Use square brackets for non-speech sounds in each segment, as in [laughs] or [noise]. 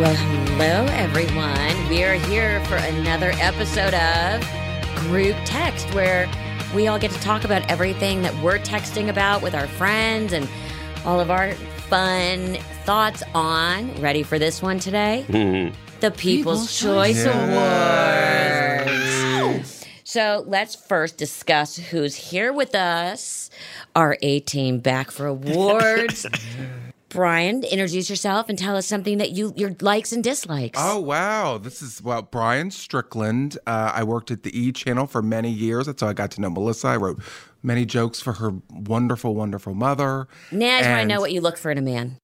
Well, hello, everyone. We are here for another episode of Group Text, where we all get to talk about everything that we're texting about with our friends and all of our fun thoughts on. Ready for this one today? Mm-hmm. The People's, Choice Awards. So let's first discuss who's here with us. Our A team back for [laughs] awards. Brian, introduce yourself and tell us something that you your likes and dislikes. Oh wow, this is well Brian Strickland. Uh, I worked at the E Channel for many years. That's how I got to know Melissa. I wrote many jokes for her wonderful, wonderful mother. Now I know what you look for in a man.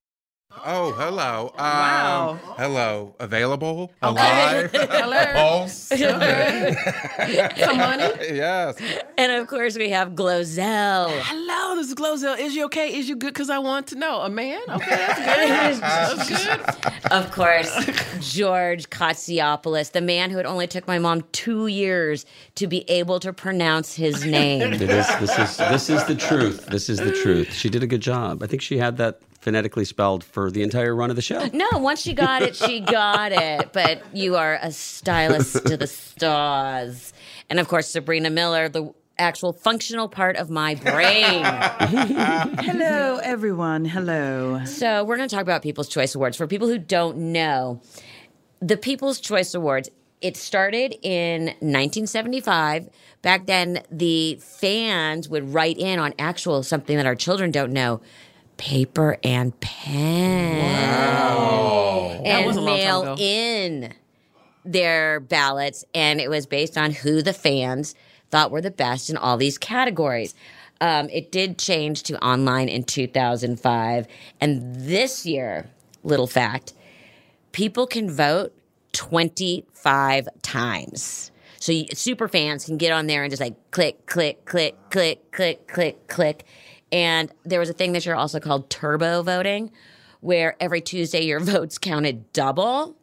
Oh, hello. Um, Wow. Hello. Available. Alive. [laughs] Hello. Pulse. [laughs] [laughs] Some money. yes. And of course, we have Glozell. Hello, this is Glozell. Is you okay? Is you good? Because I want to know. A man? Okay, that's good. that's good. Of course, George Kotsiopoulos, the man who it only took my mom two years to be able to pronounce his name. It is. This is. This is the truth. This is the truth. She did a good job. I think she had that phonetically spelled for the entire run of the show. No, once she got it, she got it. But you are a stylist to the stars. And of course, Sabrina Miller, the actual functional part of my brain. [laughs] Hello, everyone. Hello. So, we're going to talk about People's Choice Awards. For people who don't know, the People's Choice Awards, it started in 1975. Back then, the fans would write in on actual something that our children don't know paper and pen. That And was a long time mail ago. in their ballots. And it was based on who the fans thought were the best in all these categories. Um, it did change to online in 2005. And this year, little fact, people can vote 25 times. So you, super fans can get on there and just like click, click, click, click, click, click, click. And there was a thing this year also called turbo voting, where every Tuesday your [laughs] votes counted double.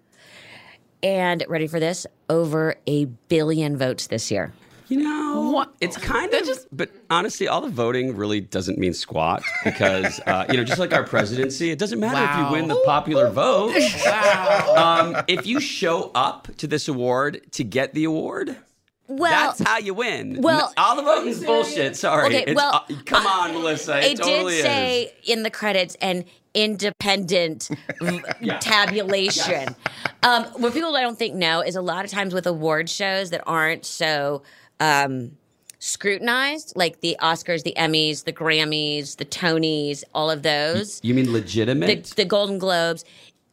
And ready for this? Over a billion votes this year. You know, What? it's kind of. Just. But honestly, all the voting really doesn't mean squat because uh, you know, just like our presidency, it doesn't matter if you win the popular vote. Wow. Um, if you show up to this award to get the award. Well, That's how you win. well- all the voting's bullshit. Sorry. Okay, It's, well, uh, come on, Melissa. It, it totally did say in the credits an independent v- [laughs] tabulation. Um, what people I don't think know is a lot of times with award shows that aren't so um, scrutinized, like the Oscars, the Emmys, the Grammys, the Tonys, all of those, You mean the, legitimate? the Golden Globes.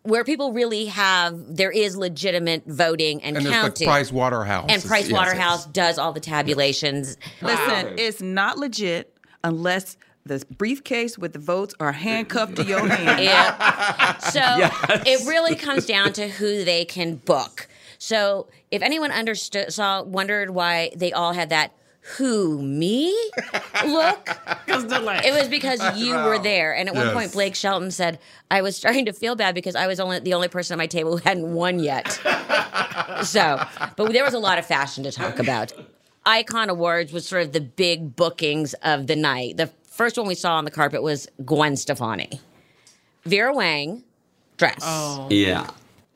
Where people really have, there is legitimate voting and, And there's like. Price Waterhouse. and Price Waterhouse does all the tabulations. Listen, um, it's not legit unless the briefcase with the votes are handcuffed to your hand. [laughs] Yeah. So [laughs] it really comes down to who they can book. So if anyone understood, saw, wondered why they all had that "who me" look, [laughs] Because like, it was because you were there. And at one point, Blake Shelton said, "I was starting to feel bad because I was only the only person at my table who hadn't won yet." [laughs] so, but there was a lot of fashion to talk about. Icon Awards was sort of the big bookings of the night. The first one we saw on the carpet was Gwen Stefani. Vera Wang, dress. oh. yeah.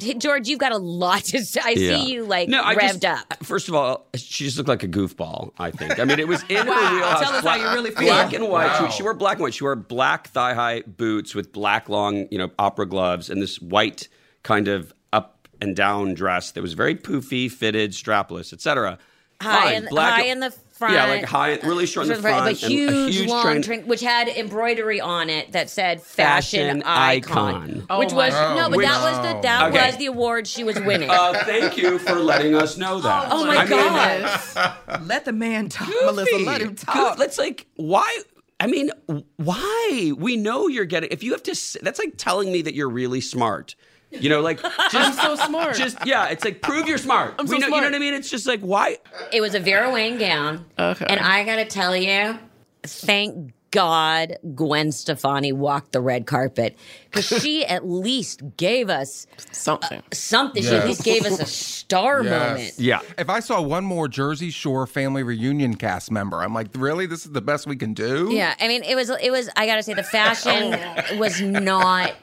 Hey, [laughs] George, you've got a lot to say. I Yeah. see you like No, I revved just- up. First of all, she just looked like a goofball. I think. I mean, it was in [laughs] Wow. her wheelhouse. Tell us how Black- you really feel. Black and white. She, Wow. she wore black and white. She wore black thigh high boots with black long, you know, opera gloves and this white kind of up and down dress that was very poofy, fitted, strapless, etc. high Fine, in black- high in the front. Yeah, like high, really short in the front, but and a huge, huge long train- train, which had embroidery on it that said "fashion, Fashion icon," icon. Oh which was God. no, but Which- that was the that Okay. was the award she was winning. Uh, thank you for letting us know that. oh my I mean, god! Let the man talk, Melissa. Let him Goofy. talk. That's like why. I mean, why? We know you're getting. If you have to, that's like telling me that you're really smart. You know, like [laughs] just I'm so smart. Just yeah, it's like prove you're smart. I'm we so know, You know what I mean? It's just like why? It was a Vera Wang gown. Okay. And I gotta tell you, thank God Gwen Stefani walked the red carpet because she [laughs] at least gave us uh, something. something. She at least gave us a star moment. Yeah. If I saw one more Jersey Shore family reunion cast member, I'm like, really? This is the best we can do? Yeah, I mean, it was it was. I gotta say, the fashion [laughs] was not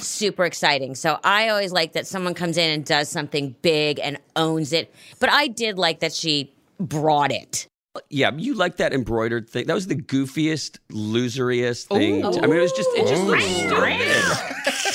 super exciting. So I always like that someone comes in and does something big and owns it. But I did like that she brought it. Yeah, you like that embroidered thing. That was the goofiest, loseriest thing. I mean, it was just, it just looked stupid. [laughs]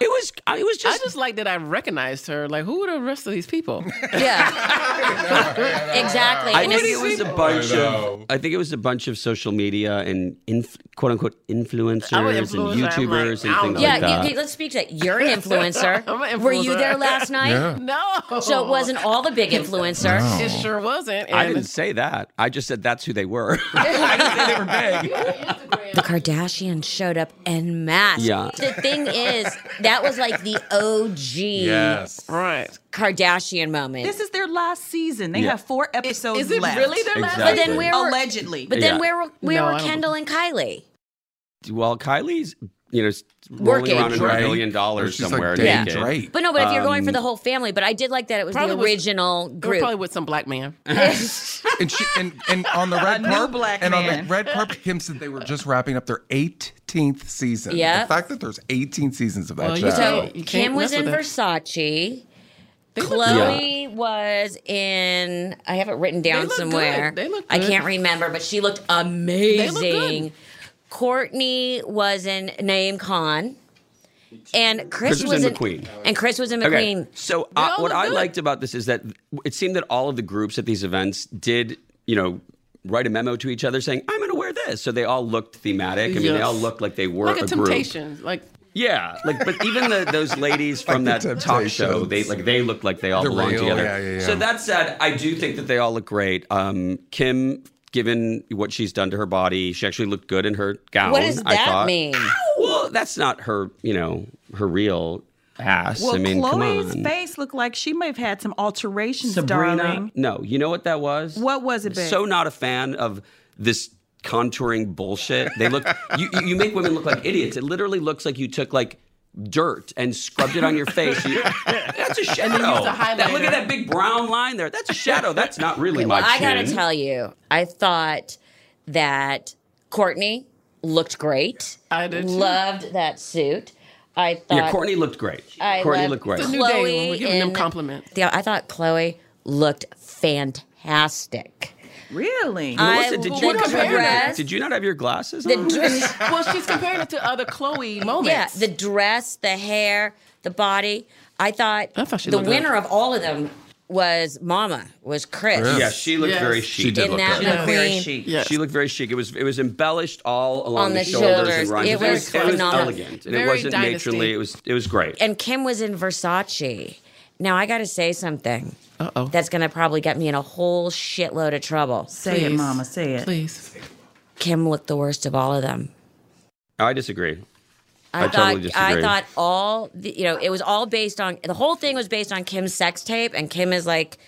it was, it was just I just, just like that I recognized her. Like, who are the rest of these people? [laughs] Yeah, [laughs] exactly. I think it was a bunch I of. I think it was a bunch of social media and inf, quote unquote influencers I'm and YouTubers like, and things don't like yeah, that. you, you- let's speak to that. You're an influencer. [laughs] I'm an Were you there last night? Yeah. no. So it wasn't all the big influencers. It sure wasn't. I didn't say that. I just said that's who they were. I didn't say they were big. The Kardashians showed up en masse. Yeah. The thing is, that was like the OG Yes. Right. Kardashian moment. This is their last season. They Yeah. have four episodes Is it left. really their last? Exactly. but then where were Allegedly. But then Yeah. where were where No, were Kendall and Kylie? Well, Kylie's, you know, rolling Working. around in a Drake. billion dollars She's somewhere. like dating naked. Drake. But no, but if you're going for Um, the whole family, but I did like that it was Probably the was- original They were group. probably with some black man. [laughs] And she and, and on the [laughs] red new carpet black and on man. the red carpet, Kim said they were just wrapping up their 18th season. Yeah. The fact that there's 18 seasons of that Well, show. you so can't- Kim was mess in with it. Versace. They look Khloé was in. I have it written down look somewhere. good. They look I good. can't remember, but she looked good. amazing. Kourtney was in Naeem Khan, and Kris, Kris was in in McQueen. And Kris was in Okay, so They uh, what I liked about this is that it seemed that all of the groups at these events did, you know, write a memo to each other saying, "I'm going to wear this." So they all looked thematic. I mean, they all looked like they were Like a, a group. temptation. Like Yeah, like but even the, those [laughs] ladies from Like that talk show, they like they look like they all They're belong real, together. yeah, yeah, yeah. So that said, I do think that they all look great. Um, Kim, given what she's done to her body, she actually looked good in her gown. What does I that thought. mean? Well, that's not her, you know, her real ass. Well, I mean, Khloé's come on. face looked like she may have had some alterations, Sabrina, darling. no, you know what that was? What was it, babe? So not a fan of this contouring bullshit. They look you you- you make women look like idiots. It literally looks like you took like dirt and scrubbed it on your face. You- [laughs] that's a shadow. used a That- look at that big brown line there. That's a shadow. That's not really my Well, I chin. gotta tell you, I thought that Kourtney looked great. I did too. Loved that suit. I thought yeah, Kourtney looked great. I Kourtney loved looked great. It's a new Khloé day. We're giving them compliments. Yeah, I thought Khloé looked fantastic. Really? I Melissa, did you, not have your, did you not have your glasses The on? dress, [laughs] well, she's comparing it to other Khloé moments. yeah, the dress, the hair, the body. I thought, I thought the looked good. winner of all of them was Mama, was Kris. Kris. yeah, she looked Yes. very She chic. did In look that good. Very chic. Yes. She looked very chic. It was it was embellished all along the, the shoulders, shoulders. and rhymes. It was it was phenomenal. elegant and it Very wasn't dynasty. matronly. It was it was great. And Kim was in Versace. Now I got to say something. Uh-oh. That's going to probably get me in a whole shitload of trouble. Say it, Mama. Say it. Please. Kim looked the worst of all of them. Oh, I disagree. I, I thought totally I thought all the, you know it was all based on the whole thing was based on Kim's sex tape and Kim is like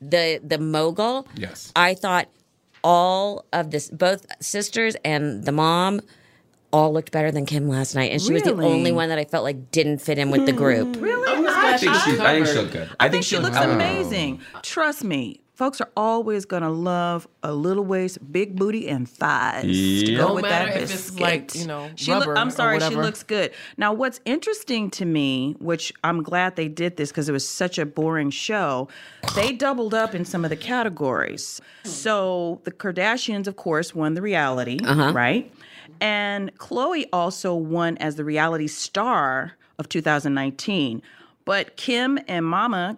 the the mogul. Yes. I thought all of this both sisters and the mom all looked better than Kim last night and she was the Really? only one that I felt like didn't fit in with the group. Hmm. Really? I'm just glad I think she's she, I think she covered. looked good. I think she looks looked- amazing. Trust me, folks are always gonna love a little waist, big booty, and thighs. To Yeah. go No with matter that if it's biscuit. like, you know, she look, rubber I'm or sorry, she whatever. looks good. Now, what's interesting to me, which I'm glad they did this because it was such a boring show, they doubled up in some of the categories. So the Kardashians, of course, won the reality, uh-huh. right? And Khloé also won as the reality star of 2019. But Kim and Mama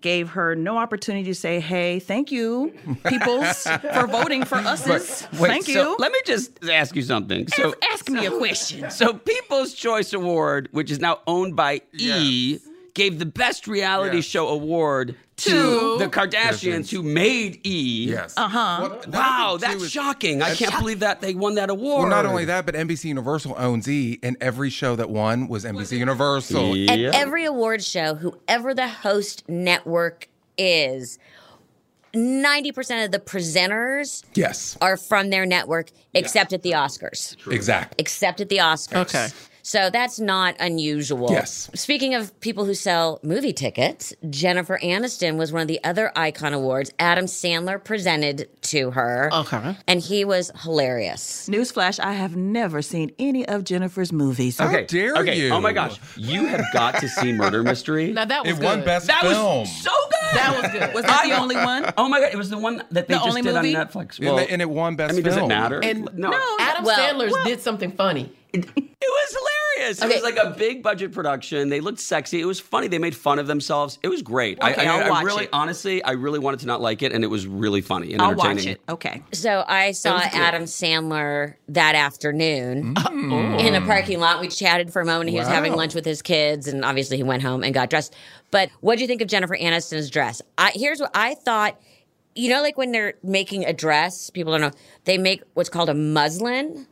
gave her no opportunity to say, "Hey, thank you, peoples, for voting for us. Wait, Thank so you." let me just ask you something. So Ask me a question. So People's Choice Award, which is now owned by E, gave the best reality Yes. show award to, To- the Kardashians, who made E. Yes. Uh-huh. Well, Wow, that's is- shocking. I can't believe that they won that award. Well, not only that, but NBC Universal owns E, and every show that won was NBC Universal. Yeah. At every award show, whoever the host network is, 90% of the presenters Yes, are from their network, except at the Oscars. exactly. Except at the Oscars. Okay. So that's not unusual. Yes. Speaking of people who sell movie tickets, Jennifer Aniston was one of the other icon awards Adam Sandler presented to her. Okay. And he was hilarious. Newsflash: I have never seen any of Jennifer's movies. How Okay. dare okay. you? Oh my gosh. You have got to see Murder Mystery. Now that was It good. won Best that Film. was so good. That was good. Was that the only one? Oh my god, it was the one that they The just only did movie? on Netflix. And they- and it won Best I mean, does it matter? And no, Adam Well- Sandler did something funny. It was hilarious. It was like a big budget production. They looked sexy. It was funny. They made fun of themselves. It was great. I, Okay, I, I'll I watch really, it. honestly, I really wanted to not like it, and it was really funny and I'll entertaining. watch it. Okay. So I saw was good. Adam Sandler that afternoon Mm. in a parking lot. We chatted for a moment. He was having lunch with his kids, and obviously he went home and got dressed. But what do you think of Jennifer Aniston's dress? I, here's what I thought. You know, like when they're making a dress, people don't know. They make what's called a muslin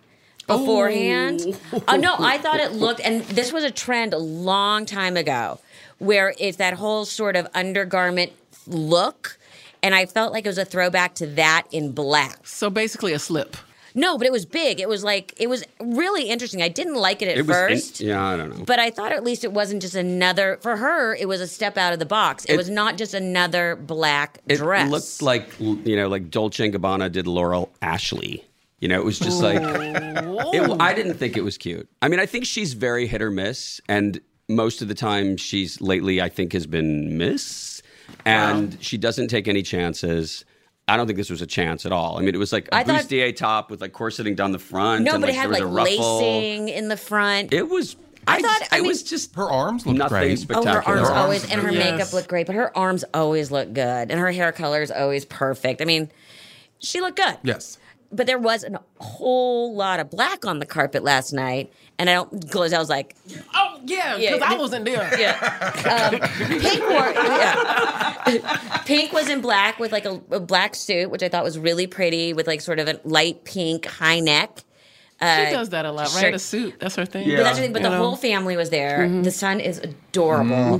beforehand. Oh no, I thought it looked, and this was a trend a long time ago, where it's that whole sort of undergarment look. And I felt like it was a throwback to that in black. So basically a slip. No, but it was big. It was like it was really interesting. I didn't like it at It was, in- first. yeah, I don't know. But I thought at least it wasn't just another for her. It was a step out of the box. It, It- was not just another black it dress. It looked like you know, like Dolce and Gabbana did Laura Ashley. You know, it was just like it, I didn't think it was cute. I mean, I think she's very hit or miss, and most of the time she's lately, I think, has been miss, and she doesn't take any chances. I don't think this was a chance at all. I mean, it was like a I thought- bustier top with like corseting down the front. no, and, but like, it had there like a ruffle. lacing in the front. It was. I I, thought- I it mean- was just Her arms looked nothing great. Oh, her arms Her always arms and her look great. makeup Yes. looked great, but her arms always look good, and her hair color is always perfect. I mean, she looked good. Yes. But there was a whole lot of black on the carpet last night, and I don't. Glozell was like, Oh yeah, Yeah, because I wasn't there. [laughs] Yeah. Um, Pink wore, yeah. [laughs] Pink was in black with like a, a black suit, which I thought was really pretty, with like sort of a light pink high neck. Uh, She does that a lot, Sure. right? A suit. That's her thing. Yeah. But that's the thing. But You the know? whole family was there. The son is adorable.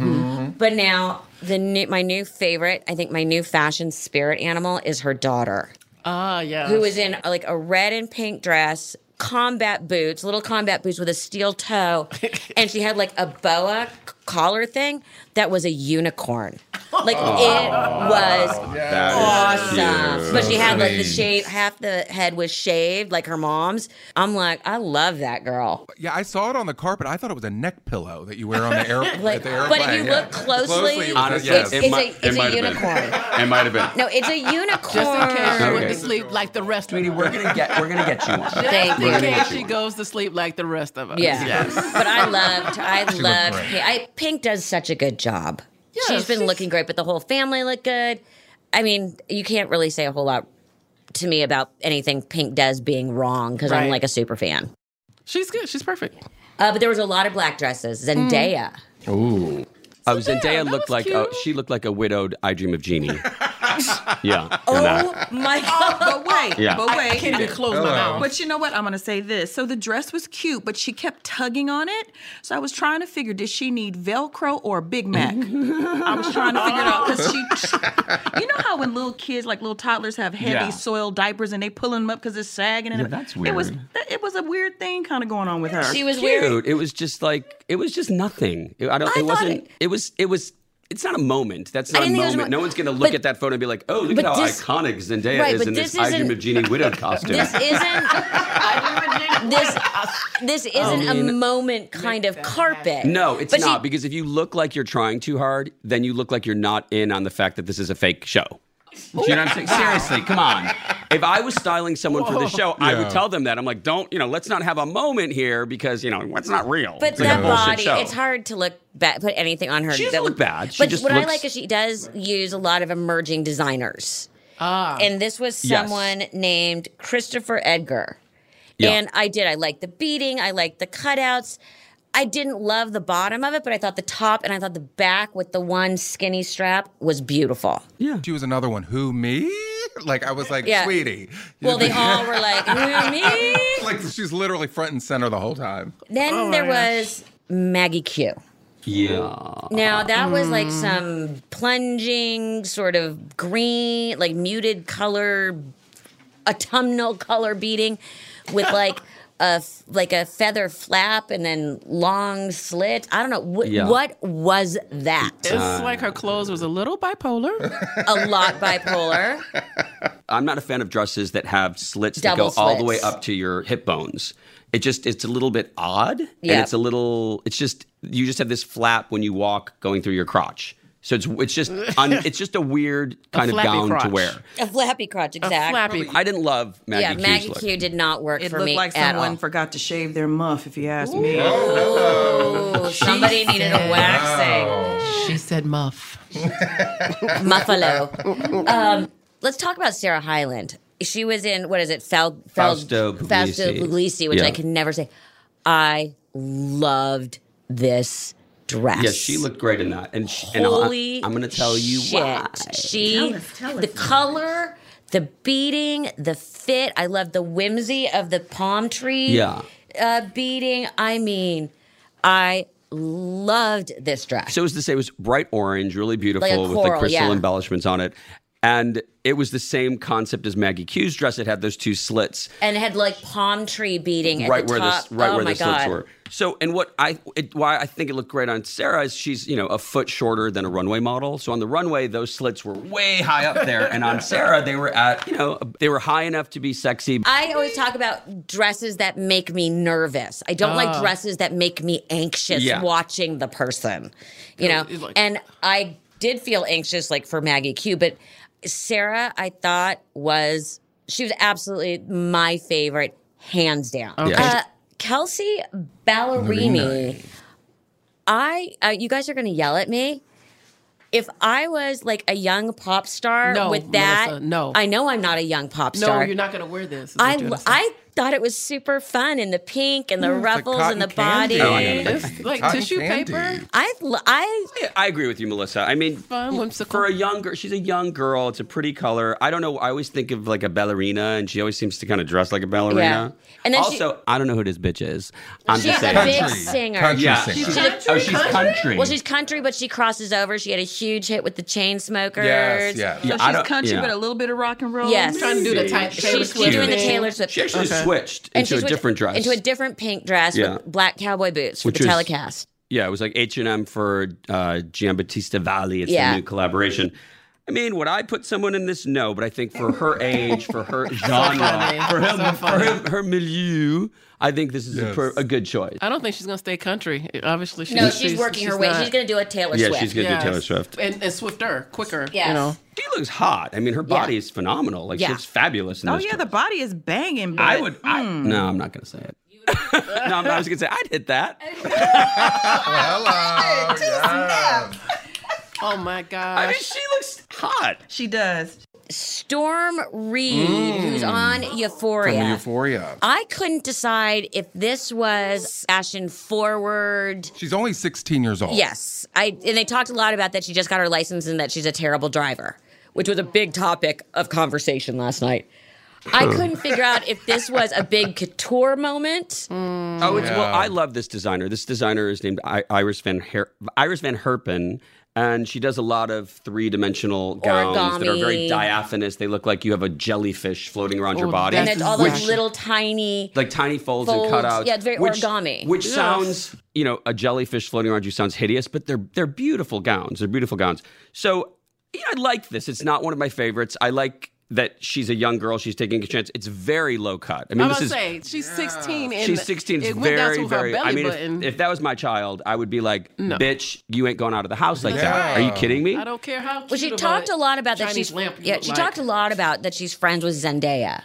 But now the new, my new favorite, I think my new fashion spirit animal is her daughter Ah, yeah. who was in like a red and pink dress, combat boots, little combat boots with a steel toe, [laughs] and she had like a boa collar thing that was a unicorn. Like it was That is awesome. But she had like the Sweet. shave, half the head was shaved, like her mom's. I'm like, I love that girl. Yeah, I saw it on the carpet. I thought it was a neck pillow that you wear on the air [laughs] Like, at the but if you yeah. look closely, it Honestly, yes. it's, it it's might- a, it a might have been. unicorn. It might have been. No, it's a unicorn. Just in case she Okay. went to sleep like the rest Sweetie, of us. we're gonna get we're gonna get you one. Thank Just you. in case she goes to sleep like the rest of us. Yeah. Yes. But I loved, I loved, great. Pink. Pink does such a good job. Yeah, she's been she's- looking great, but the whole family looked good. I mean, you can't really say a whole lot to me about anything Pink does being wrong because I'm like a super fan. She's good. She's perfect. Uh, but there was a lot of black dresses. Mm. Zendaya. Ooh. Oh, Zendaya that looked like cute. oh, she looked like a widowed I Dream of Jeannie. [laughs] [laughs] yeah. Oh that. my oh, god! But wait, Yeah. but I wait. can't even close my mouth. But you know what? I'm going to say this. So the dress was cute, but she kept tugging on it. So I was trying to figure, did she need Velcro or Big Mac? [laughs] I was trying to figure it out because she, oh. you know how when little kids, like little toddlers, have heavy Yeah. soiled diapers and they pulling them up because it's sagging. And Yeah, that's It was, it was a weird thing kind of going on with her. She was weird. It was just like it was just nothing. It, I don't. I it wasn't. it- It, was. It was. It's not a moment. That's not a didn't think it was a moment. mo- no one's going to look but- at that photo and be like, "Oh, look at how this- iconic Zendaya Right, is in this this I Dream of Jeannie widowed costume." This isn't. this this oh, isn't a moment kind of carpet. no, it's But she- not because if you look like you're trying too hard, then you look like you're not in on the fact that this is a fake show. Do you know what I'm saying? Seriously, come on. If I was styling someone for the show, I would tell them that. I'm like, don't, you know, let's not have a moment here because, you know, it's not real. But it's that a bullshit body, show. it's hard to look bad, put anything on her. She doesn't that look bad. She but just what I like is she does use a lot of emerging designers. Ah. And this was Yes. someone named Christopher Esber. Yeah. And I did. I liked the beating. I liked the cutouts. I didn't love the bottom of it, but I thought the top and I thought the back with the one skinny strap was beautiful. Yeah. She was another one. Who me? [laughs] Like I was like, Yeah. sweetie. Well, they all were [laughs] like, "Who, me? [laughs] like she's literally front and center the whole time. Then Oh there was Maggie Q. Yeah. Now that was like Mm. some plunging sort of green, like muted color, autumnal color beating, with like a f- like a feather flap and then long slit. I don't know what Yeah. what was that. It's like her clothes was a little bipolar. [laughs] a lot bipolar. I'm not a fan of dresses that have slits Double that go all the way up to your hip bones. It just it's a little bit odd, and Yeah. it's a little. It's just you just have this flap when you walk going through your crotch. So it's it's just [laughs] un, it's just a weird kind of flappy gown to wear. A flappy crotch, exactly. flappy- I didn't love Maggie Q. yeah, Q's Maggie look. Q did not work It for looked me like at someone all. forgot to shave their muff, if you ask me. Ooh, [laughs] somebody needed a waxing. she said muff. [laughs] Muffalo. um, let's talk about Sarah Hyland. She was in what is it? Fel, Fel, Fausto Puglisi. Fausto Puglisi, which Yeah. I can never say. I loved this dress. Yeah, she looked great in that, and sh- and Holy I, am going to tell you shit. why. She, the color, the beading, the fit. I love the whimsy of the palm tree. Yeah. Uh, beating. I mean, I loved this dress. So it was to say it was bright orange, really beautiful Like a with coral, like crystal yeah. embellishments on it. And it was the same concept as Maggie Q's dress. It had those two slits and it had like palm tree beating at right the where top. the right oh where my the slits were. So, and what I it, why I think it looked great on Sarah is she's you know a foot shorter than a runway model. So on the runway, those slits were way high up there, and on Sarah, they were at you know they were high enough to be sexy. I always talk about dresses that make me nervous. I don't like oh. dresses that make me anxious Yeah. watching the person. You know, like- and I did feel anxious like for Maggie Q, but Sarah I thought was she was absolutely my favorite hands down. Okay. Uh, Kelsea Ballerini. I uh, you guys are going to yell at me. If I was like a young pop star No, with that, Melissa, no. I know I'm not a young pop star. No, you're not gonna wear this. I, you're gonna say. I thought it was super fun and the pink and the hmm. like ruffles and the cotton body. Oh, I know. It's like Cotton tissue candy. paper. I, l- I, Yeah, I agree with you, Melissa. I mean, Fun, whimsical. for a young girl, she's a young girl. It's a pretty color. I don't know. I always think of like a ballerina, and she always seems to kind of dress like a ballerina. Yeah. And then she- also, I don't know who this bitch is. I'm she's just a saying. big singer. Country Yeah. singer. She did- oh, she's country. well, she's country, but she crosses over. She had a huge hit with the Chainsmokers. Yes, yes. So Yeah, I she's country, yeah. but a little bit of rock and roll. Yes. trying to do the Taylor She's, she's doing the. Taylor Swift. She actually Okay. Switched into she a switched different dress. Into a different pink dress Yeah. with black cowboy boots for Which the was- telecast. yeah, it was like H and M for uh, Giambattista Valli. It's Yeah. the new collaboration. I mean, would I put someone in this? No, but I think for her age, for her [laughs] genre, funny. for, So for funny. her, her milieu, I think this is a, per, a good choice. I don't think she's gonna stay country. Obviously, she's No, she's, working her way. not- She's going to do a Taylor Yeah, Swift. she's gonna Yes. do Taylor Swift. and, and swifter, quicker. Yes. You know, She looks hot. I mean, her body is phenomenal. Like Yeah. she's fabulous. In Oh this yeah, dress. the body is banging. But, I would. I, Hmm. no, I'm not going to say it. [laughs] no, I'm, I was going to say I'd hit that. [laughs] Hello. [laughs] oh my god. I mean, she looks hot. she does. Storm Reid, who's mm. on Euphoria. From Euphoria. I couldn't decide if this was fashion forward. She's only 16 years old. Yes, I and they talked a lot about that she just got her license and that she's a terrible driver, which was a big topic of conversation last night. I couldn't figure out if this was a big couture moment. Oh, it's, well, I love this designer. This designer is named I- Iris Van Her- Iris Van Herpen, and she does a lot of three-dimensional gowns that are very diaphanous. They look like you have a jellyfish floating around your body, And it's all is those which- little tiny. like tiny folds, Folds. and cutouts. Yeah, it's very which, origami. Which Yes. sounds, you know, a jellyfish floating around you sounds hideous, but they're they're beautiful gowns. They're beautiful gowns. So yeah, I like this. It's not one of my favorites. I like that she's a young girl, she's taking a chance. It's very low cut. I mean, I'm this is say she's 16 and she's 16. It It's went down very, to her belly I mean, button. if, if that was my child, I would be like, No. "Bitch, you ain't going out of the house like that." Are you kidding me? I don't care how. Well, she cute talked a lot about that she's lamp yeah. She like. talked a lot about that she's friends with Zendaya.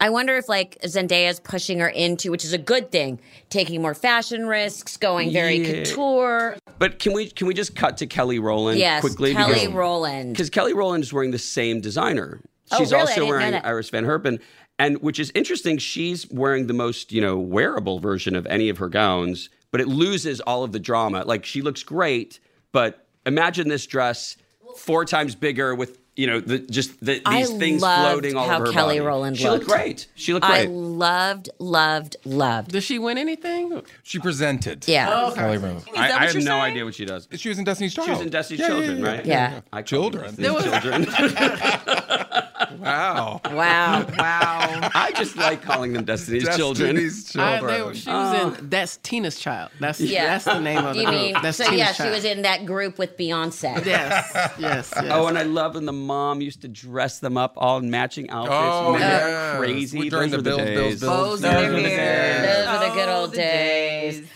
I wonder if like Zendaya's pushing her into, which is a good thing, taking more fashion risks, going very Yeah. couture. But can we can we just cut to Kelly Rowland Yes, quickly? Kelly because, Rowland. because Kelly Rowland is wearing the same designer. Oh, She's really? Also wearing. Iris Van Herpen, and which is interesting. She's wearing the most you know wearable version of any of her gowns, but it loses all of the drama. Like she looks great, but imagine this dress four times bigger with. You know, the, just the, I these things floating all how over her Kelly body. Rowland She looked looked. great. She looked I great. I loved, loved, loved. Does she win anything? She presented. Yeah. Oh, Kelly Rowland. I, I have you're no saying? idea what she does. She was in Destiny's Child. She was in Destiny's Yeah, yeah, Children, yeah, right? Yeah. I Children. them Destiny's Children. [laughs] [laughs] Wow. Wow. [laughs] Wow. I just like calling them Destiny's, Children. Destiny's I, Children. they, she was in. Oh. That's Tina's child. That's Yeah. that's the name of the You group. mean that's so? Tina's Yeah, she was in that group with Beyonce. Yes, yes, yes. Oh, and I love when the mom used to dress them up all in matching outfits. Oh, when they were yes. crazy. During Those the were Bills, the Bills, days. Bills. Bows in Those their were the hair. days. Those were the good Oh, old the days.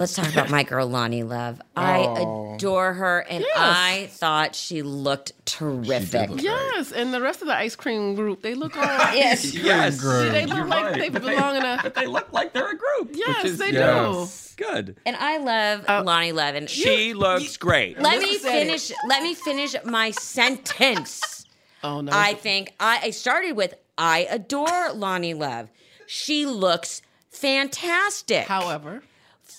Let's talk about my girl Loni Love. I [laughs] Oh. adore her, and Yes. I thought she looked terrific. look Yes, and the rest of the ice cream group, they look all. [laughs] Yes. Yes. Group. They look You're like right. they But belong in a. But they look like they're a group. Yes, which is they Yes. good. And I love Uh, Loni Love. And She looks great. let me Listen finish. Let me finish my sentence. [laughs] Oh no! I think I, I started with I adore Loni Love. She looks fantastic. However,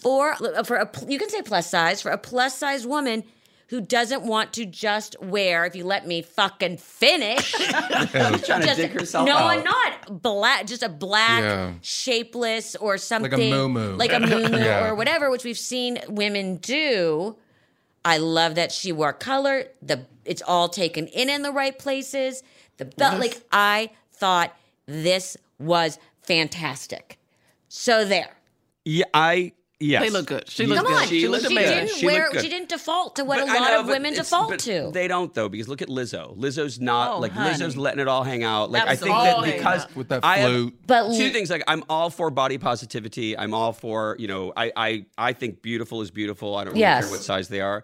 for for a you can say plus size for a plus size woman who doesn't want to just wear if you let me fucking finish. [laughs] She's trying to just herself no out. I'm not black just a black Yeah. shapeless or something. moo-moo. like a moo [laughs] Yeah. or whatever which we've seen women do. I love that she wore color. The it's all taken in in the right places. The belt like I thought this was fantastic. So there. Yeah, I yes. they look good. She Come looks Come good. on, She she, looked good. didn't She wear. looked good. She didn't default to what But a I lot know, of but women it's- default but to. They don't though, because look at Lizzo. Lizzo's not Oh, like honey. Lizzo's letting it all hang out. Like That I think all that because. With that I have flute. But two Lu- things. Like I'm all for body positivity. I'm all for you know. I I I think beautiful is beautiful. I don't really Yes. care what size they are.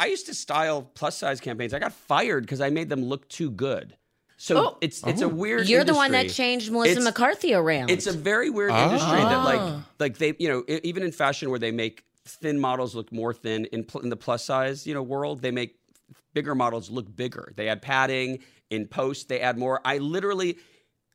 I used to style plus size campaigns. I got fired because I made them look too good. So Oh. it's it's a weird. You're the one that changed Melissa It's- McCarthy around. It's a very weird industry that Ah. like like they you know even in fashion where they make thin models look more thin in pl- in the plus size you know world they make bigger models look bigger. They add padding in post. They add more. I literally.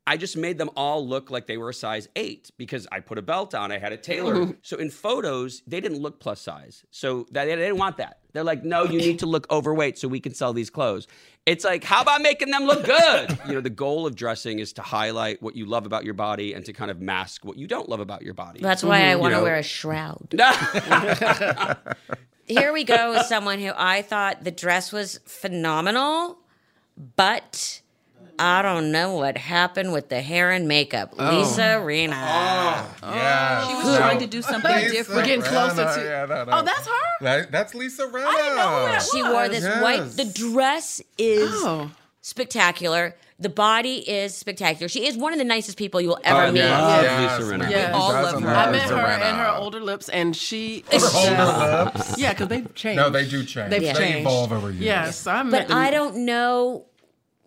I just made them all look like they were a size eight because I put a belt on, I had a tailor. Mm-hmm. so in photos, they didn't look plus size. So that, they didn't want that. They're like, no, you need to look overweight so we can sell these clothes. It's like, how about making them look good? [laughs] you know, the goal of dressing is to highlight what you love about your body and to kind of mask what you don't love about your body. That's why I mm-hmm. want to know. wear a shroud. [laughs] Here we go with someone who I thought the dress was phenomenal, but I don't know what happened with the hair and makeup. Oh. Lisa Rinna. Oh, yeah. She was trying to do something different. We're getting closer to. Yeah, no, no. Oh, that's her. That- that's Lisa Rinna. I didn't know who that She was. wore this Yes. white. The dress is Oh, spectacular. The body is spectacular. She is one of the nicest people you will ever Oh, meet. love yes. Lisa Rinna. Yeah. Who all doesn't love her. I met her Rinna? and her older lips, and she. Older lips. Yeah, because they've changed. No, they do change. They've They changed. evolve over years. Yes, I met But them. I don't know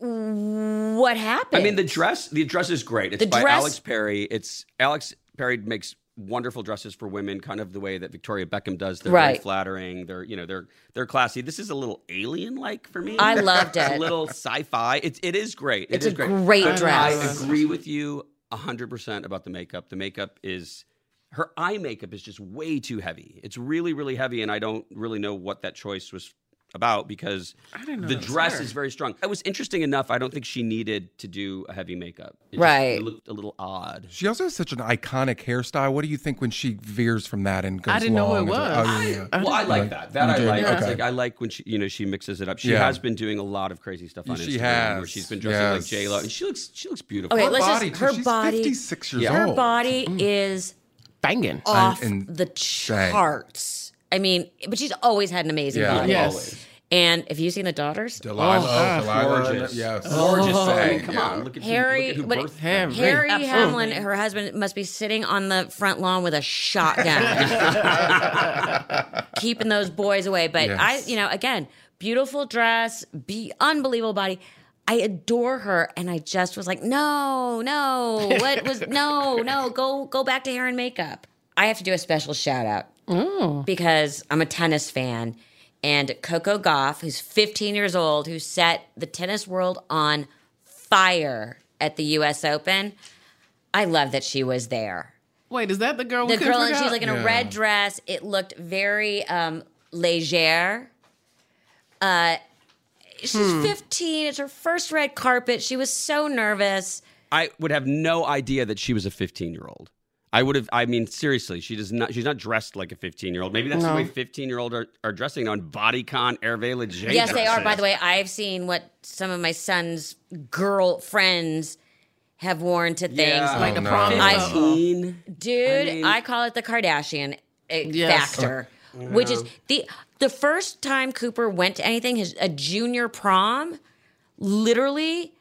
what happened. I mean, the dress, the dress is great. It's The by dress- Alex Perry. It's Alex Perry makes wonderful dresses for women, kind of the way that Victoria Beckham does. They're very Right. flattering. They're you know they're they're classy. This is a little alien like for me. I [laughs] loved it. a little sci-fi. It's it is great. It It's is a great I dress. agree with you hundred percent about the makeup. The makeup is. Her eye makeup is just way too heavy. It's really, really heavy, and I don't really know what that choice was about because the dress her. is very strong. It was interesting enough. I don't think she needed to do a heavy makeup. It just- Right. it looked a little odd. She also has such an iconic hairstyle. What do you think when she veers from that and goes I didn't know it long into- was. Oh, yeah, yeah. Well, I like that. That I like. It's Okay. like I like when she, you know, she mixes it up. She Yeah. has been doing a lot of crazy stuff on She Instagram, has. where she's been dressing like Yes. J Lo, and she looks, she looks beautiful. Okay, Her let's body, just her She's body. 56 years Her old. body mm-hmm. is banging. off and the say. charts. I mean, but she's always had an amazing Yeah. body. Yes. Always. And have you seen the daughters? Oh, oh, Delilah, oh, Delilah, Gorgeous. yes, Gorgeous. Oh, I mean, come yeah. on. Look at who, Harry, look at who but birthed Harry. Harry Absolutely. Hamlin, her husband, must be sitting on the front lawn with a shotgun, [laughs] [laughs] keeping those boys away. But I, you know, again, beautiful dress, be unbelievable body. I adore her, and I just was like, no, no, what was no, no, go go back to hair and makeup. I have to do a special shout out because I'm a tennis fan, and Coco Gauff, who's 15 years old, who set the tennis world on fire at the U.S. Open. I love that she was there. Wait, is that the girl? we The couldn't girl, figure she's like in a red dress. It looked very um, légère. Uh, she's Hmm. 15. It's her first red carpet. She was so nervous. I would have no idea that she was a 15 year old. I would have. I mean, seriously, she does not. She's not dressed like a 15 year old. Maybe that's the way 15 year old are, are dressing on BodyCon, Hervé Leger. yes, they are. By the way, I've seen what some of my son's girl friends have worn to things. Yeah. like the no. prom. I- Uh-oh. 15. Dude, I, mean- call it the Kardashian uh, Yes. factor, which is the the first time Cooper went to anything, his a junior prom. Literally,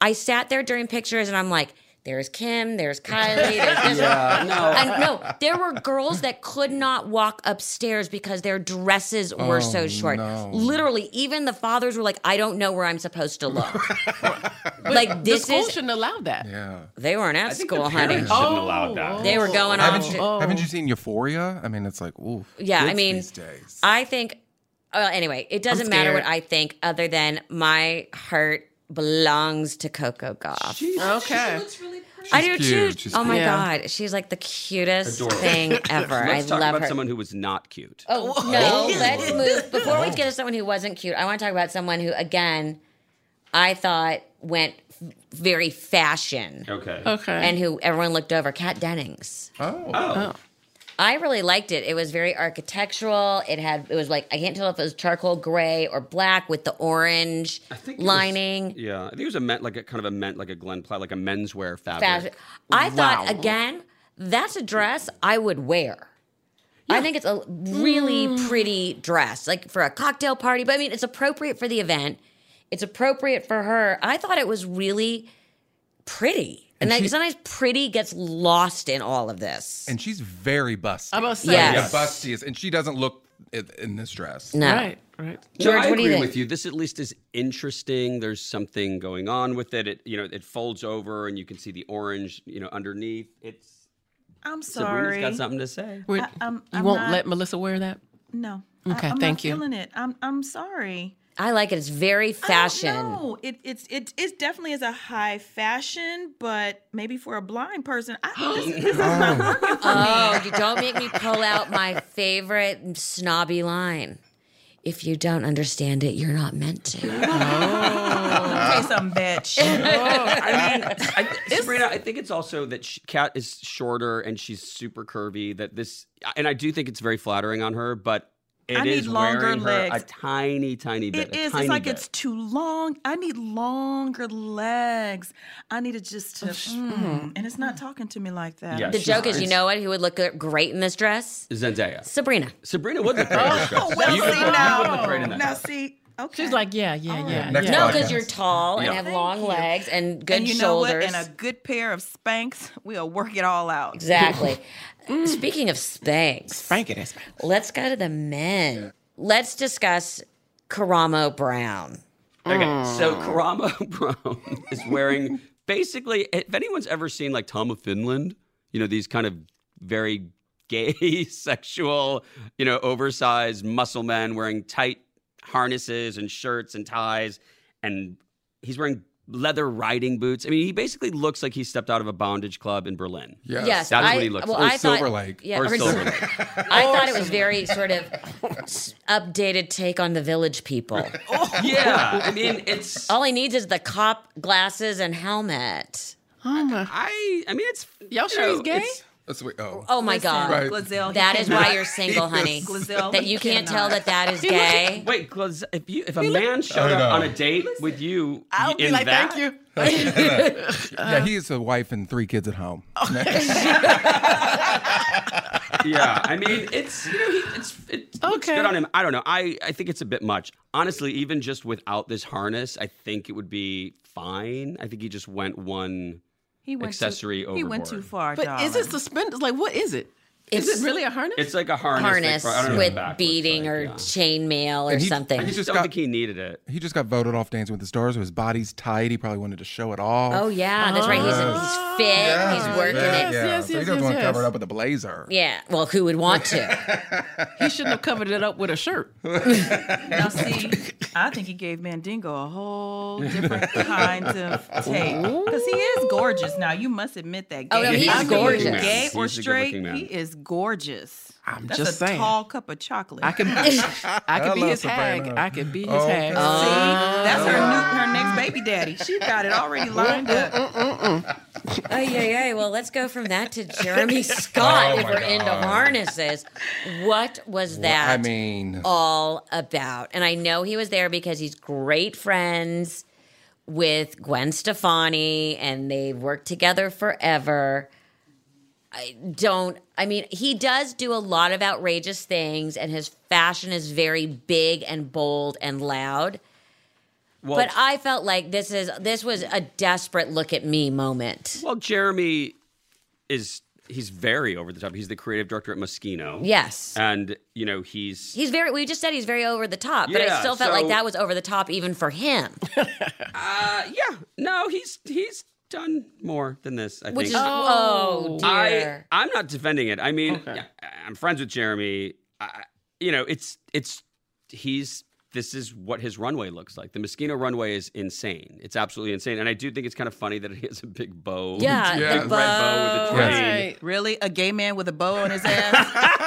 I sat there during pictures, and I'm like, "There's Kim, there's [laughs] Kylie, there's this." Yeah, no. And no, there were girls that could not walk upstairs because their dresses were so short. no. Literally, even the fathers were like, "I don't know where I'm supposed to look." [laughs] like The this school is shouldn't allow that. Yeah. they weren't at I think school, the honey. shouldn't allow that. They were going Haven't off. you, Oh. haven't you seen Euphoria? I mean, it's like, ooh. Yeah, I mean, these days. I think. Uh, anyway, it doesn't matter what. I think, other than my heart belongs to Coco Gauff. Okay. I do cute. too. She's oh my cute. god, she's like the cutest Adorable. thing [laughs] ever. Let's I talk love about her. someone who was not cute. Oh no, let's [laughs] move. Before we get to someone who wasn't cute, I want to talk about someone who, again, I thought went very fashion, Okay. Okay. and who everyone looked over. Kat Dennings. oh. Oh. I really liked it. It was very architectural. It had it was like I can't tell if it was charcoal gray or black with the orange I think it was- lining. yeah, I think it was a men, like a kind of a men, like a Glen Plaid, like a menswear fabric. Fashion. I thought again, that's a dress I would wear. I think it's a really Mm. pretty dress, like for a cocktail party. But I mean, it's appropriate for the event. It's appropriate for her. I thought it was really pretty, and, like, she- sometimes pretty gets lost in all of this. And she's very busty. I'm about to say. Yes. Yeah, busty is, and she doesn't look in, in this dress. no, Right. Right. No, George, I what do you agree with you. This at least is interesting. There's something going on with it. It you know it folds over and you can see the orange you know underneath. It's I'm Sabrina's sorry. got something to say. I- I'm- you I'm won't not- let Melissa wear that? No. Okay, I, am thank not you. Feeling it. I'm. I'm sorry. I like it. It's very fashion. No, it it's it it definitely is a high fashion, but maybe for a blind person, I, this, [gasps] this is not oh. working for me. Oh, you don't make me pull out my favorite snobby line. If you don't understand it, you're not meant to. [laughs] Okay, some bad shit. Oh, I mean, I, [laughs] Sabrina, I think it's also that she, Kat is shorter and she's super curvy. That this, and I do think it's very flattering on her, but it I is need longer wearing her a legs. tiny, tiny bit. It a is. tiny It's like bit. it's too long. I need longer legs. I need it just to, mm, and it's not talking to me like that. Yeah, The she's- joke is, you know what? Who would look great in this dress? Zendaya. Sabrina. Sabrina would look great in this dress. Oh, well, You see would- you would now. look great in that now, see. Okay. She's like, yeah, yeah, yeah. Next yeah. No, because you're tall and have Thank long you. legs and good and you know shoulders. what? And a good pair of Spanx, we'll work it all out. exactly. [laughs] Mm. Speaking of Spanx, Frank it is. let's go to the men. Let's discuss Karamo Brown. Okay, mm. so Karamo [laughs] Brown is wearing basically. If anyone's ever seen like Tom of Finland, you know these kind of very gay, [laughs] sexual, you know, oversized muscle men wearing tight harnesses and shirts and ties, and he's wearing leather riding boots. I mean, he basically looks like he stepped out of a bondage club in Berlin. Yes. Yes, That's I, what he looks well, like. Or I Silver thought, Lake. Yeah, Or or Silver Silver- [laughs] I thought it was very sort of updated take on the village people. [laughs] oh, Yeah, I mean, it's. All he needs is the cop glasses and helmet. Oh my. I. I mean, it's. Y'all you sure know, he's gay? It's- That's what, oh. Oh my god. Right. Glozell, That is why you're single, [laughs] honey. Glozell, that you can't tell that that is [laughs] gay. Wait, because if you if a man showed up on a date with you, I'll be like, that, thank you. [laughs] yeah, he has a wife and three kids at home. yeah, I mean, it's you know, he, it's it looks Okay. good on him. I don't know. I I think it's a bit much. Honestly, even just without this harness, I think it would be fine. I think he just went one. He went Accessory too, He went overboard. too far. But is it darling. suspended? Like, what is it? Is It's- it really a harness? It's like a harness, harness like, I don't with what back looks beating like, or yeah. chainmail or he- something. I He just just don't got- think he needed it. He just got voted off Dancing with the Stars. So his body's tight. He probably wanted to show it off. oh yeah, that's right. He's he's fit. he's working yeah, it. Yeah. Yes, so yes, he doesn't yes, want to yes. cover it up with a blazer. Yeah. Well, who would want to? [laughs] he shouldn't have covered it up with a shirt. [laughs] Now, see, I think he gave Mandingo a whole different kind of take because he is gorgeous. Now, you must admit that. Oh, no, gay- he's I mean, gorgeous. Gay or a straight, he is gorgeous. I'm That's just a saying. tall cup of chocolate. I can be, [laughs] I can be his Sabrina. hag. I can be his Okay. hag. See, that's her new, her next baby daddy. She got it already lined up. Oh yeah, yeah. Well, let's go from that to Jeremy [laughs] oh Scott. Oh, if my we're into God. harnesses, what was Well, that? I mean, all about? And I know he was there because he's great friends with Gwen Stefani, and they've worked together forever. I don't. I mean, he does do a lot of outrageous things, and his fashion is very big and bold and loud. Well, But I felt like this is this was a desperate look at me moment. well, Jeremy is he's very over the top. He's the creative director at Moschino. Yes. and you know he's He's very. We just said he's very over the top, but I still felt like that was over the top even for him, [laughs] uh, yeah. No, he's he's done more than this. I which is think. oh, I dear. I'm not defending it. I mean, Okay. yeah, I'm friends with Jeremy. I, you know, it's it's he's this is what his runway looks like. The Moschino runway is insane. It's absolutely insane, and I do think it's kind of funny that he has a big bow. yeah, Yeah. [laughs] the Red bow with the bow. train. Right. Really, a gay man with a bow on his ass? [laughs]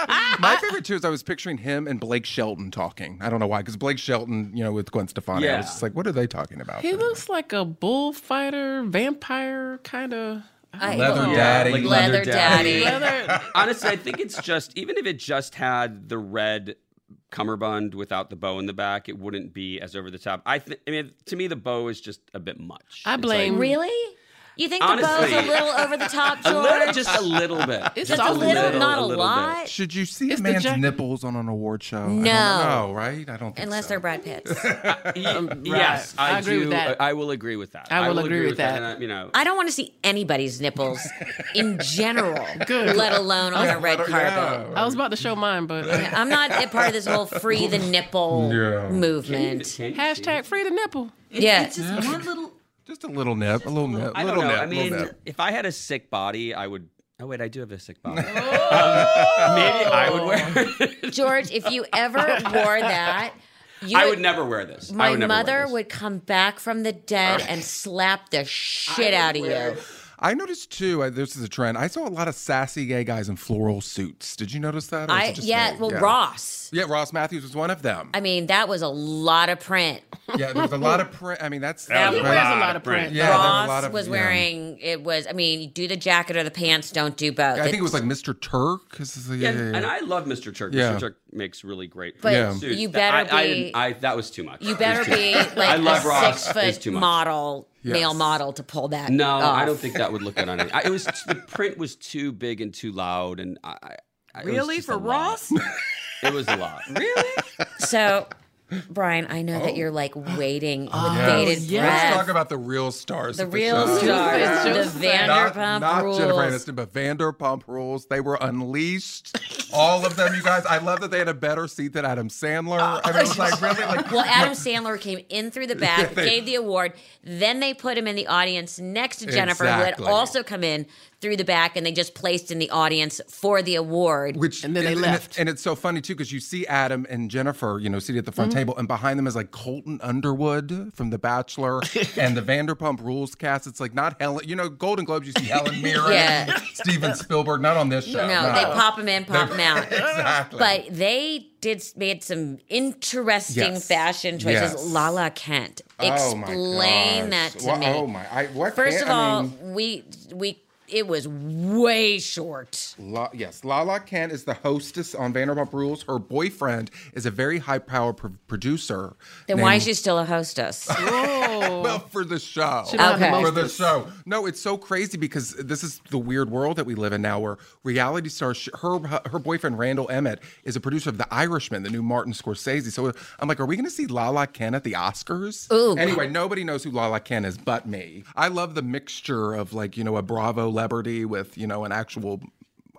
my favorite too is I was picturing him and Blake Shelton talking. I don't know why, because Blake Shelton, you know, with Gwen Stefani, I was just like, what are they talking about? He looks like a bullfighter, vampire kind of. Leather daddy. like leather, leather daddy. daddy. [laughs] Honestly, I think it's just even if it just had the red cummerbund without the bow in the back, it wouldn't be as over the top. I think. I mean, to me, the bow is just a bit much. I blame- like- Really? You think the bow's Honestly- a little over the top, [laughs] a George? little, just a little bit. It's Just a little, little, not a, a little lot. bit. Should you see It's a man's jack- nipples on an award show? No. No, right? I don't think Unless so. they're Brad Pitt's. [laughs] [laughs] Y- Yes, I, I agree do. with that. I will agree with that. I will agree with that. And I, you know, I don't want to see anybody's nipples in general, Good. let alone on a red Yeah. carpet. I was about to show mine, but uh, I'm not a part of this whole free the nipple Yeah. movement. Can you hashtag free the nipple. Yeah. It's just one little. Just a little nip, a little nip, I little don't know. nip, I mean, if I had a sick body, I would. Oh wait, I do have a sick body. [laughs] [laughs] Maybe I would wear. Oh. [laughs] George, if you ever wore that, you I would never wear this. I My would never wear mother this. would come back from the dead and slap the shit out of you. I noticed too. I, this is a trend. I saw a lot of sassy gay guys in floral suits. Did you notice that? Or is I it just yeah, me? well Ross. Yeah, Ross Mathews was one of them. I mean, that was a lot of print. yeah, there was a lot of print. I mean, that's [laughs] That He was right. a lot lot of of print. Yeah, there was a Ross lot of- was yeah. wearing it was I mean, do the jacket or the pants, don't do both. I think it was like Mr. Turk. This Yeah, Yeah, yeah, yeah. and I love Mr. Turk. Yeah. Mr. Turk makes really great. But Yeah. suits. you That- better I, I be- didn't- I, that was too much. you better be like I love a Ross. six It's foot too much. model, Yes. male model to pull that. No, I don't think that would look good on it. I, it was the print was too big and too loud, and I, I Really? For. Ross? It was a lot. [laughs] Really? So, Brian, I know that oh. you're like waiting [gasps] with Oh. Yes. bated yes. breath. Let's talk about the real stars. the of real show. stars, the just Not, Vanderpump not Rules. Jennifer Aniston, but Vanderpump Rules. They were unleashed. [laughs] All of them, you guys. I love that they had a better seat than Adam Sandler. Oh, I mean, it was like really like. Well, Adam [laughs] Sandler came in through the back, [laughs] Yeah, they- gave the award. Then they put him in the audience next to Jennifer, Exactly. who had also come in through the back, and they just placed in the audience for the award. Which And then they and, left. it- and it's so funny too because you see Adam and Jennifer, you know, sitting at the front mm-hmm. table, and behind them is like Colton Underwood from The Bachelor [laughs] and the Vanderpump Rules cast. It's like not Helen, you know, Golden Globes. You see Helen Mirren, Yeah. Steven Spielberg. Not on this show. no, they pop him in, pop him out. [laughs] exactly. But they did made some interesting Yes. fashion choices. Yes. Lala Kent, Oh, my explain gosh. that to What- me. Oh my! I, what First can't- of I all, mean, we we it was way short. La, yes, Lala Kent is the hostess on Vanderpump Rules. Her boyfriend is a very high-powered pro- producer. Then why is she still a hostess? [laughs] Oh. [laughs] well for the show. She don't have the Okay. For the show. No, it's so crazy because this is the weird world that we live in now where reality stars her her boyfriend Randall Emmett is a producer of The Irishman, the new Martin Scorsese. So I'm like, are we going to see Lala Ken at the Oscars? Ooh. Anyway, nobody knows who Lala Ken is but me. I love the mixture of like, you know, a Bravo celebrity with, you know, an actual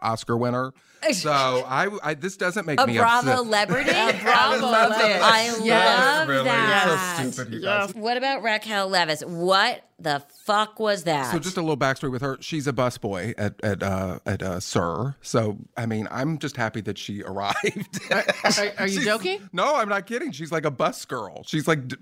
Oscar winner. [laughs] So I, I this doesn't make me A me Bravo upset. celebrity? [laughs] Bravo love celebrity. it. I love Really, that. it's so stupid, you guys. What about Raquel Leviss? What the fuck was that? So just a little backstory with her. She's a busboy at at uh, at uh, SUR. So I mean, I'm just happy that she [laughs] arrived. Are, are you She's- joking? No, I'm not kidding. She's like a bus girl. She's like d-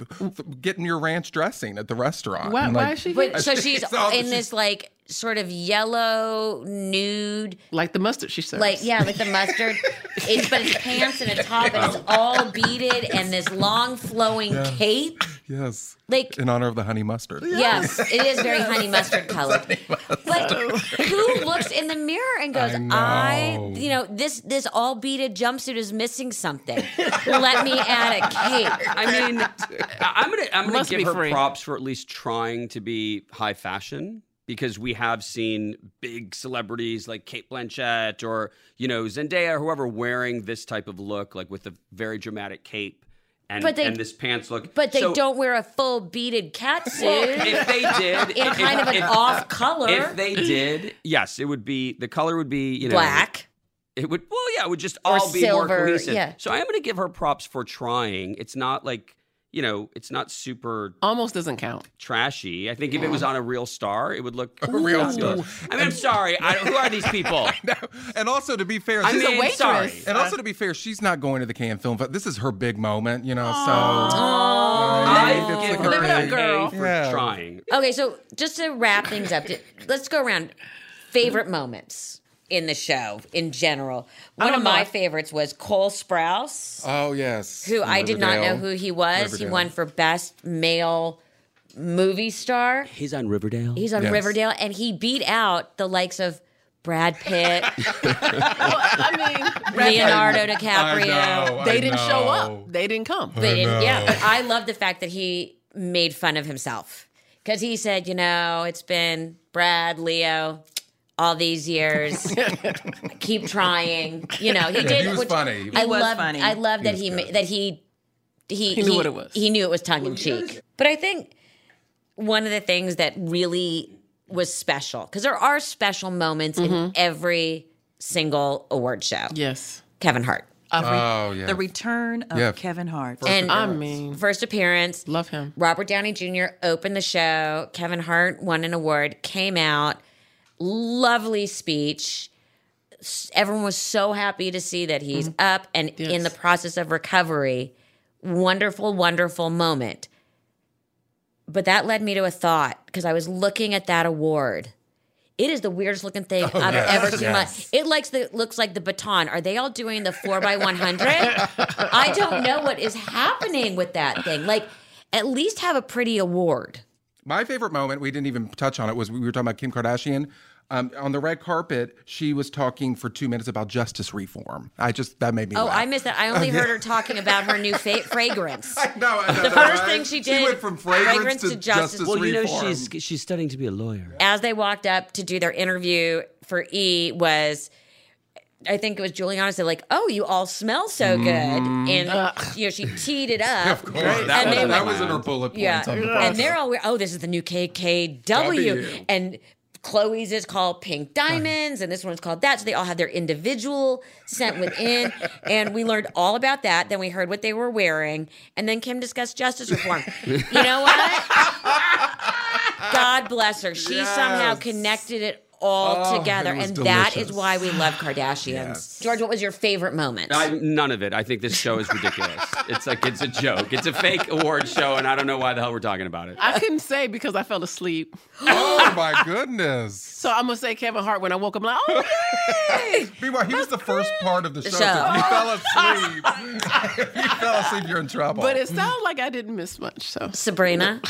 getting your ranch dressing at the restaurant. Why, And, why is she but so she's So in this like sort of yellow nude like the mustard she serves? like yeah, like the mustard. [laughs] it's but it's pants and a top and it's all beaded and this long flowing cape. Yes. Like in honor of the honey mustard. Yes, it is very honey mustard [laughs] colored. But who looks in the mirror and goes, I I, you know, this this all beaded jumpsuit is missing something. Let me add a cape. [laughs] I mean, I- I'm gonna I'm gonna Must give her free. props for at least trying to be high fashion because we have seen big celebrities like Cate Blanchett or you know Zendaya or whoever wearing this type of look, like with a very dramatic cape and, they- and this pants look. But they So don't wear a full beaded cat suit If they did, [laughs] in if- kind of an if- off color. If they did, yes, it would be the color would be you know black. It would well, yeah, it would just Or all be more cohesive. yeah. So I am going to give her props for trying. It's not like you know, it's not super Almost doesn't count. trashy. I think if it was on a real star, it would look [laughs] a real I mean, I'm sorry. I, who are these people? [laughs] and also to be fair, I she's mean, a waitress. sorry. And also to be fair, she's not going to the Cannes Film Festival. This is her big moment, you know. So I It's give like her Live it up, girl. For Yeah. trying. Okay, so just to wrap things up, let's go around favorite moments in the show in general. One of know. my favorites was Cole Sprouse. oh yes, who From I did not know who he was. He Riverdale. won for best male movie star. He's on Riverdale. He's on Yes. Riverdale, and he beat out the likes of Brad Pitt, [laughs] oh, I mean, Leonardo I DiCaprio. know, they I didn't show up. They didn't come. But it- yeah, but I love the fact that he made fun of himself because he said, you know, it's been Brad, Leo, all these years. [laughs] Keep trying. You know, he did. he was which funny. I was love. funny. I love that he good. that he he He knew what it was. He knew it was tongue in cheek. But I think one of the things that really was special because there are special moments Mm-hmm. in every single award show. Yes. Kevin Hart. Oh yeah. The return of Yeah. Kevin Hart. And I mean, first appearance, love him. Robert Downey Jr. opened the show. Kevin Hart won an award, came out, lovely speech. Everyone was so happy to see that he's mm-hmm. up and in the process of recovery. Wonderful, wonderful moment. But that led me to a thought because I was looking at that award. It is the weirdest looking thing oh, I've yes, ever seen. in my- yes. It likes the looks like the baton. Are they all doing the four by one hundred? I don't know what is happening with that thing. Like, at least have a pretty award. My favorite moment, we didn't even touch on it, was we were talking about Kim Kardashian. Um, on the red carpet, she was talking for two minutes about justice reform. I just, that made me Oh, laugh. I missed that. I only [laughs] heard her talking about her new fa- fragrance. [laughs] No, I know, The first right? thing she did, went from fragrance, fragrance to, to justice. justice, Well, you know, she's she's studying to be a lawyer. As they walked up to do their interview for E, was I think it was Giuliana said like, "Oh, you all smell so good," and you know she teed it up. Of course, that, And was, they that went- was in her bullet points. Yeah, on the and they're all. Oh, this is the new KKW, W. and Khloé's is called Pink Diamonds, and this one's called that. So they all have their individual scent within, [laughs] and we learned all about that. Then we heard what they were wearing, and then Kim discussed justice reform. you know what? [laughs] God bless her. She somehow connected it all Oh, together, it was and that is why we love Kardashians. Yes. George, what was your favorite moment? I, none of it. I think this show is ridiculous. [laughs] it's like it's a joke. It's a fake award show, and I don't know why the hell we're talking about it. I couldn't say because I fell asleep. [gasps] oh my goodness. So I'm gonna say Kevin Hart when I woke up. I'm like, oh, yay! [laughs] Meanwhile, he was the first part of the show. show. So if you fell asleep, [laughs] if you fell asleep, you're in trouble. but it sounds like I didn't miss much. So Sabrina.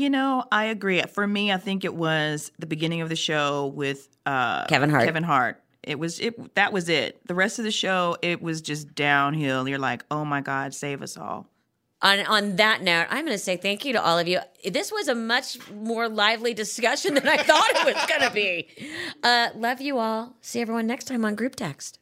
You know, I agree. For me, I think it was the beginning of the show with uh, Kevin Hart. Kevin Hart. It was it. That was it. The rest of the show, it was just downhill. You're like, oh my God, save us all. On on that note, I'm going to say thank you to all of you. This was a much more lively discussion than I thought it was going to be. Uh, love you all. See everyone next time on Group Text.